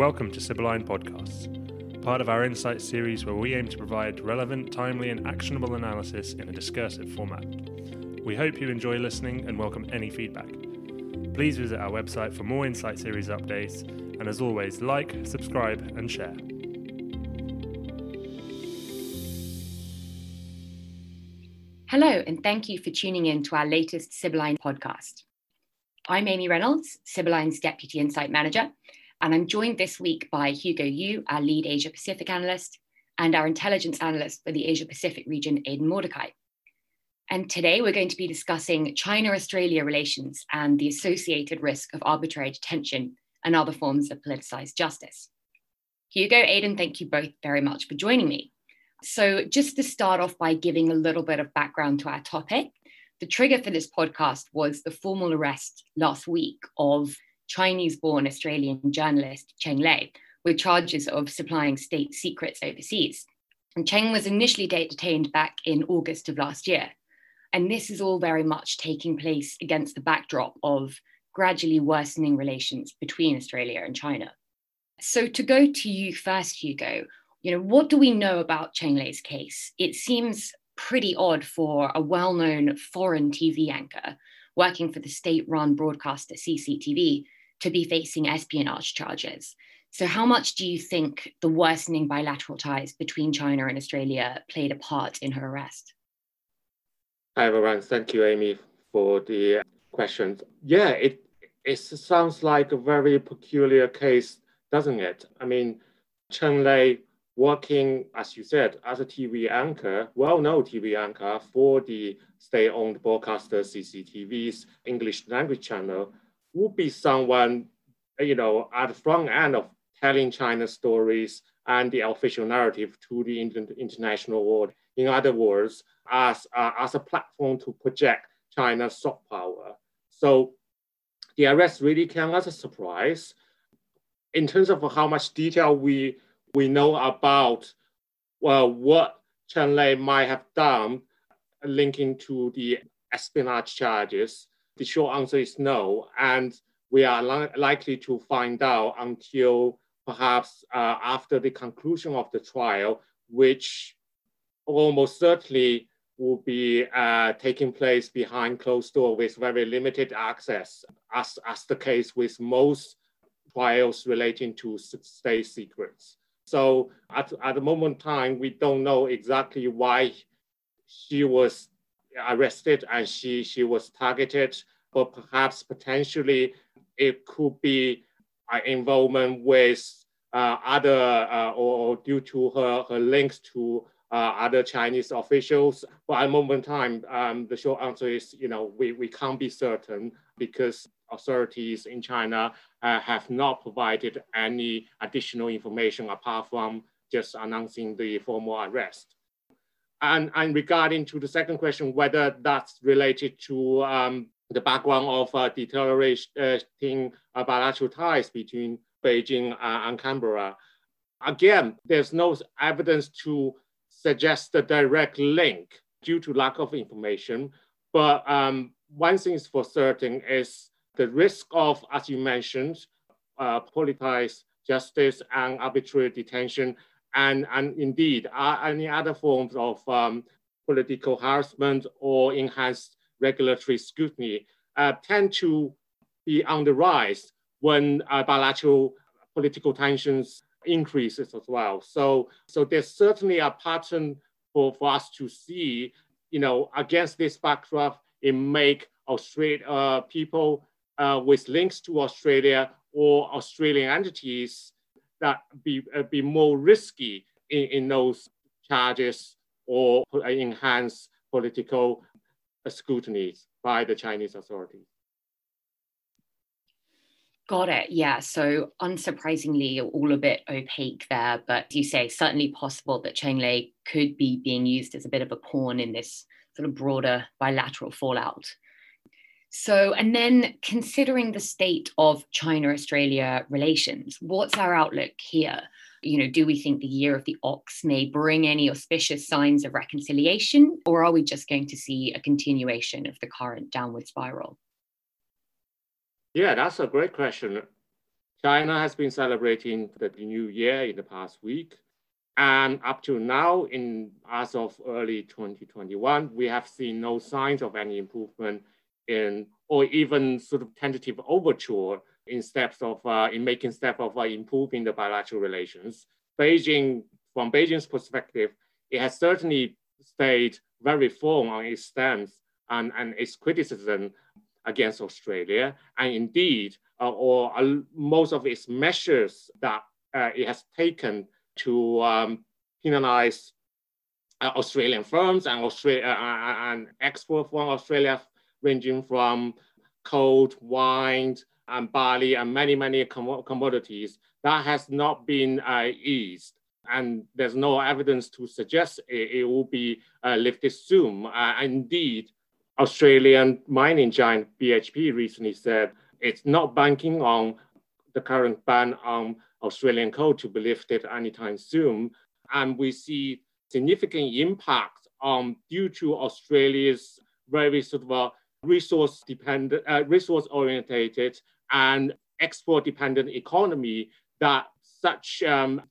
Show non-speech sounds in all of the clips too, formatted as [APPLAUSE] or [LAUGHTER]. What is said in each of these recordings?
Welcome to Sibylline Podcasts, part of our Insight series where we aim to provide relevant, timely, and actionable analysis in a discursive format. We hope you enjoy listening and welcome any feedback. Please visit our website for more Insight series updates, and as always, like, subscribe, and share. Hello, and thank you for tuning in to our latest Sibylline podcast. I'm Amy Reynolds, Sibylline's Deputy Insight Manager, and I'm joined this week by Hugo Yu, our lead Asia Pacific analyst, and our intelligence analyst for the Asia Pacific region, Aidan Mordecai. And today we're going to be discussing China Australia relations and the associated risk of arbitrary detention and other forms of politicized justice. Hugo, Aidan, thank you both very much for joining me. So, just to start off by giving a little bit of background to our topic, the trigger for this podcast was the formal arrest last week of Chinese born Australian journalist Cheng Lei with charges of supplying state secrets overseas. And Cheng was initially detained back in August of last year. And this is all very much taking place against the backdrop of gradually worsening relations between Australia and China. So, to go to you first, Hugo, you know, what do we know about Cheng Lei's case? It seems pretty odd for a well known foreign TV anchor working for the state run broadcaster CCTV to be facing espionage charges. So, how much do you think the worsening bilateral ties between China and Australia played a part in her arrest? Hi, everyone. Thank you, Amy, for the question. Yeah, it, it sounds like a very peculiar case, doesn't it? I mean, Cheng Lei working, as you said, as a TV anchor, well-known TV anchor for the state-owned broadcaster CCTV's English language channel, would be someone, you know, at the front end of telling China stories and the official narrative to the international world. In other words, as, uh, as a platform to project China's soft power. So the arrest really came as a surprise. In terms of how much detail we, we know about well, what Cheng Lei might have done linking to the espionage charges, the short answer is no. And we are li likely to find out until perhaps uh, after the conclusion of the trial, which almost certainly will be uh, taking place behind closed door with very limited access, as, as the case with most trials relating to state secrets. So at, at the moment time, we don't know exactly why she was arrested and she, she was targeted, but perhaps potentially it could be uh, involvement with uh, other uh, or, due to her, her links to uh, other Chinese officials. But at the moment time, um, the short answer is, you know, we, we can't be certain because authorities in China uh, have not provided any additional information apart from just announcing the formal arrest. And, and regarding to the second question, whether that's related to um, the background of uh, deteriorating uh, bilateral ties between Beijing and Canberra, again, there's no evidence to suggest a direct link due to lack of information. But um, one thing is for certain is the risk of, as you mentioned, uh, politicized justice and arbitrary detention and, and indeed uh, any other forms of um, political harassment or enhanced regulatory scrutiny uh, tend to be on the rise when uh, bilateral political tensions increases as well. So, so there's certainly a pattern for, for us to see, you know, against this backdrop, it make Australia uh, people uh, with links to Australia or Australian entities that be, uh, be more risky in, in those charges or enhance political scrutiny by the Chinese authorities. Got it. Yeah. So, unsurprisingly, all a bit opaque there, but you say certainly possible that Cheng Lei could be being used as a bit of a pawn in this sort of broader bilateral fallout. So, and then considering the state of China Australia relations, what's our outlook here? You know, do we think the year of the ox may bring any auspicious signs of reconciliation, or are we just going to see a continuation of the current downward spiral? Yeah, that's a great question. China has been celebrating the new year in the past week. And up to now, in as of early 2021, we have seen no signs of any improvement or even sort of tentative overture in steps of, uh, in making steps of uh, improving the bilateral relations. Beijing, from Beijing's perspective, it has certainly stayed very firm on its stance and, and its criticism against Australia. And indeed, uh, or uh, most of its measures that uh, it has taken to um, penalize uh, Australian firms and Australia and export from Australia, ranging from coal, wine, and barley, and many, many com commodities, that has not been uh, eased. And there's no evidence to suggest it, it will be uh, lifted soon. Uh, indeed, Australian mining giant BHP recently said it's not banking on the current ban on Australian coal to be lifted anytime soon. And we see significant impact um, due to Australia's very sort of a resource dependent, uh, resource orientated and export dependent economy that such, um,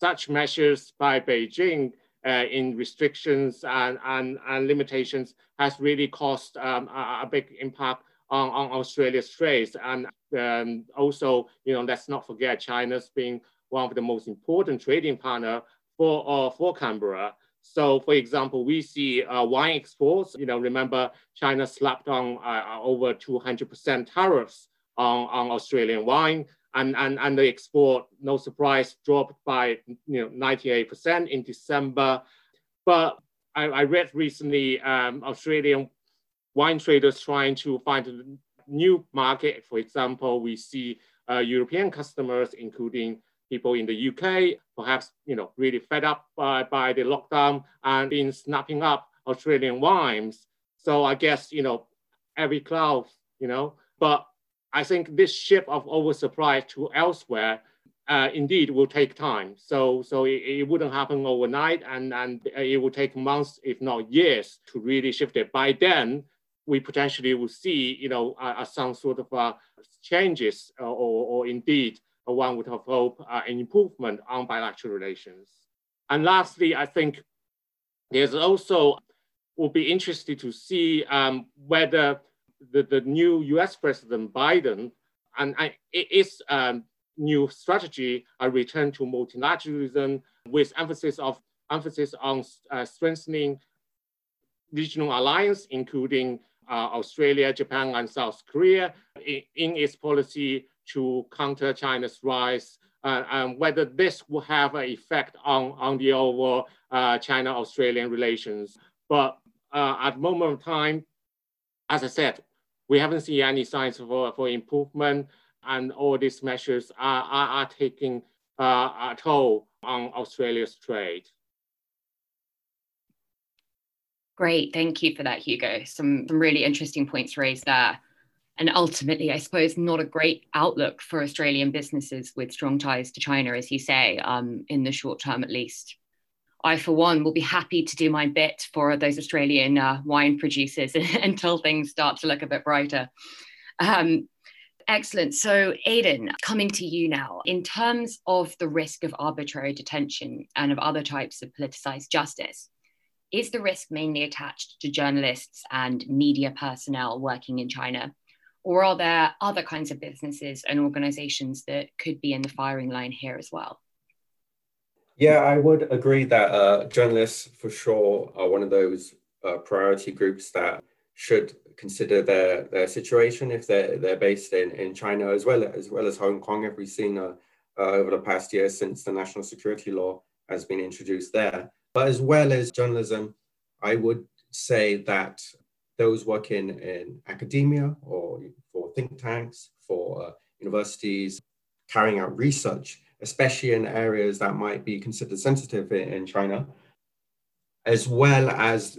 such measures by Beijing uh, in restrictions and, and, and limitations has really caused um, a, a, big impact on, on Australia's trade. And um, also, you know, let's not forget China's being one of the most important trading partner for, uh, for Canberra. So, for example, we see uh, wine exports. You know, remember China slapped on uh, over 200% tariffs on, on Australian wine, and, and, and the export, no surprise, dropped by you know 98% in December. But I, I read recently um, Australian wine traders trying to find a new market. For example, we see uh, European customers, including people in the UK, perhaps you know really fed up by, by the lockdown and been snapping up Australian wines. So I guess you know every cloud, you know. But I think this shift of oversupply to elsewhere uh, indeed will take time. So, so it, it, wouldn't happen overnight and, and it will take months, if not years, to really shift it. By then, we potentially will see, you know, uh, some sort of uh, changes or, or indeed one would have hope uh, an improvement on bilateral relations. And lastly, I think there's also will be interested to see um, whether the, the new US President Biden and, and its um, new strategy, a return to multilateralism with emphasis of emphasis on uh, strengthening regional alliance, including uh, Australia, Japan, and South Korea in, in, its policy to counter China's rise, uh, and whether this will have an effect on, on the overall uh, China-Australian relations. But uh, at the moment of time, as I said, we haven't seen any signs for, for improvement and all these measures are, are, are taking uh, a toll on Australia's trade. Great, thank you for that, Hugo. Some, some really interesting points raised there. And ultimately, I suppose not a great outlook for Australian businesses with strong ties to China, as you say, um, in the short term at least. I, for one, will be happy to do my bit for those Australian uh, wine producers [LAUGHS] until things start to look a bit brighter. Um, excellent. So, Aidan, coming to you now, in terms of the risk of arbitrary detention and of other types of politicized justice, is the risk mainly attached to journalists and media personnel working in China? Or are there other kinds of businesses and organizations that could be in the firing line here as well? Yeah, I would agree that uh, journalists for sure are one of those uh, priority groups that should consider their, their situation if they're, they're based in, in China as well as well as Hong Kong. Have we've seen uh, uh, over the past year since the national security law has been introduced there? But as well as journalism, I would say that those working in academia or for think tanks, for uh, universities, carrying out research especially in areas that might be considered sensitive in, in China, as well as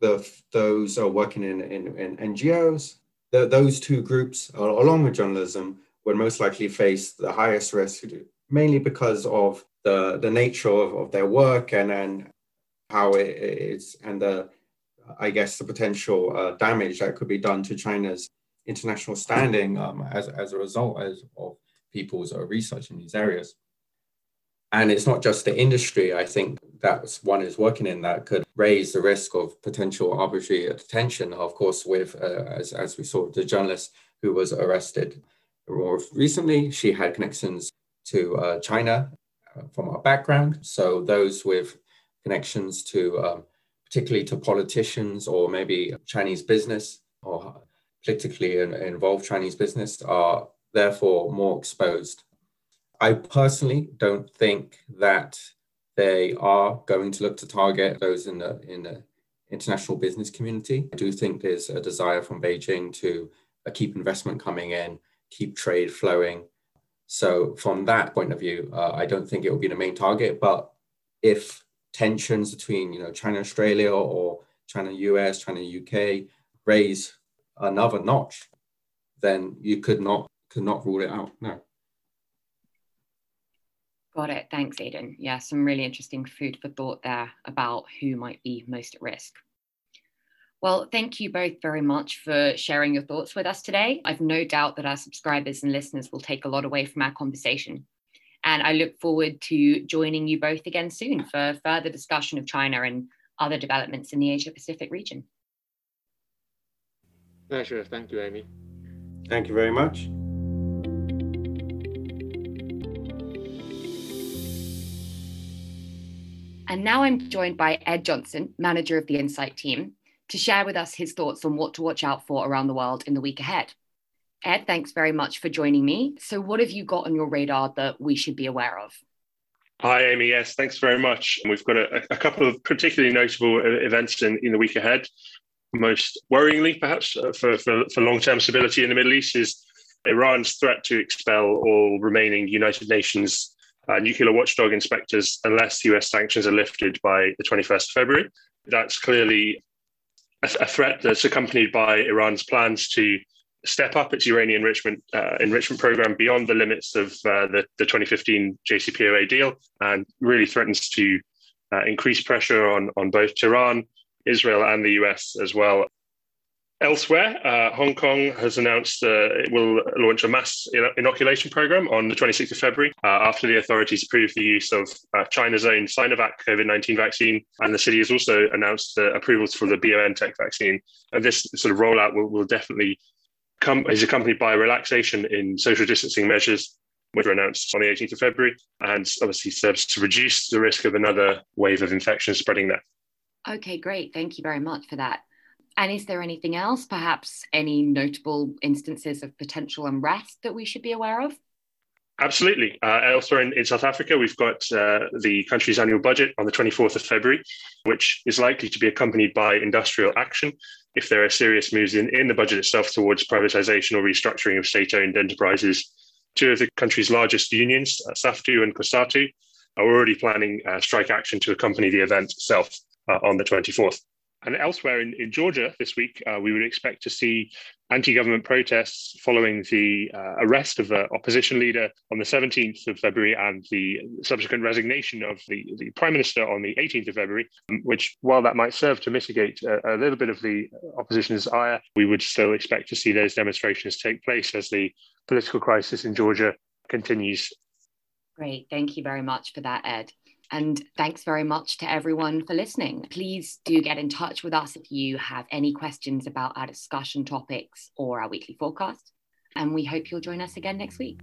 the, those are working in, in, in NGOs. The, those two groups, along with journalism, would most likely face the highest risk, mainly because of the, the nature of, of their work and, and how it is, and the, I guess, the potential uh, damage that could be done to China's international standing um, as, as a result as, of people's uh, research in these areas. And it's not just the industry, I think that one is working in that could raise the risk of potential arbitrary detention. Of course, with, uh, as, as we saw, the journalist who was arrested more recently, she had connections to uh, China uh, from our background. So those with connections to, um, particularly to politicians or maybe Chinese business or politically involved Chinese business are therefore more exposed. I personally don't think that they are going to look to target those in the in the international business community. I do think there's a desire from Beijing to uh, keep investment coming in, keep trade flowing. So from that point of view, uh, I don't think it will be the main target. But if tensions between you know China Australia or China US, China UK raise another notch, then you could not could not rule it out. No. Got it. Thanks, Aidan. Yeah, some really interesting food for thought there about who might be most at risk. Well, thank you both very much for sharing your thoughts with us today. I've no doubt that our subscribers and listeners will take a lot away from our conversation. And I look forward to joining you both again soon for further discussion of China and other developments in the Asia Pacific region. Pleasure. Thank you, Amy. Thank you very much. And now I'm joined by Ed Johnson, manager of the Insight team, to share with us his thoughts on what to watch out for around the world in the week ahead. Ed, thanks very much for joining me. So, what have you got on your radar that we should be aware of? Hi, Amy. Yes, thanks very much. We've got a, a couple of particularly notable events in, in the week ahead. Most worryingly, perhaps, uh, for, for, for long term stability in the Middle East is Iran's threat to expel all remaining United Nations uh, nuclear watchdog inspectors unless US sanctions are lifted by the 21st of February. That's clearly a, a threat that's accompanied by Iran's plans to step up its uranium enrichment uh, enrichment program beyond the limits of uh, the, the 2015 JCPOA deal and really threatens to uh, increase pressure on, on both Tehran, Israel, and the US as well Elsewhere, uh, Hong Kong has announced uh, it will launch a mass inoculation program on the 26th of February uh, after the authorities approved the use of China's own Sinovac COVID 19 vaccine. And the city has also announced uh, approvals for the BioNTech vaccine. And this sort of rollout will, will definitely come is accompanied by a relaxation in social distancing measures which were announced on the 18th of February, and obviously serves to reduce the risk of another wave of infection spreading there. Okay, great. Thank you very much for that. And is there anything else, perhaps any notable instances of potential unrest that we should be aware of? Absolutely. Uh, elsewhere in, in, South Africa, we've got uh, the country's annual budget on the 24th of February, which is likely to be accompanied by industrial action if there are serious moves in, in the budget itself towards privatization or restructuring of state owned enterprises. Two of the country's largest unions, uh, SAFTU and COSATU, are already planning uh, strike action to accompany the event itself uh, on the 24th. And elsewhere in, in Georgia this week, uh, we would expect to see anti government protests following the uh, arrest of an opposition leader on the 17th of February and the subsequent resignation of the, the prime minister on the 18th of February, um, which, while that might serve to mitigate a, a little bit of the opposition's ire, we would still expect to see those demonstrations take place as the political crisis in Georgia continues. Great. Thank you very much for that, Ed. And thanks very much to everyone for listening. Please do get in touch with us if you have any questions about our discussion topics or our weekly forecast. And we hope you'll join us again next week.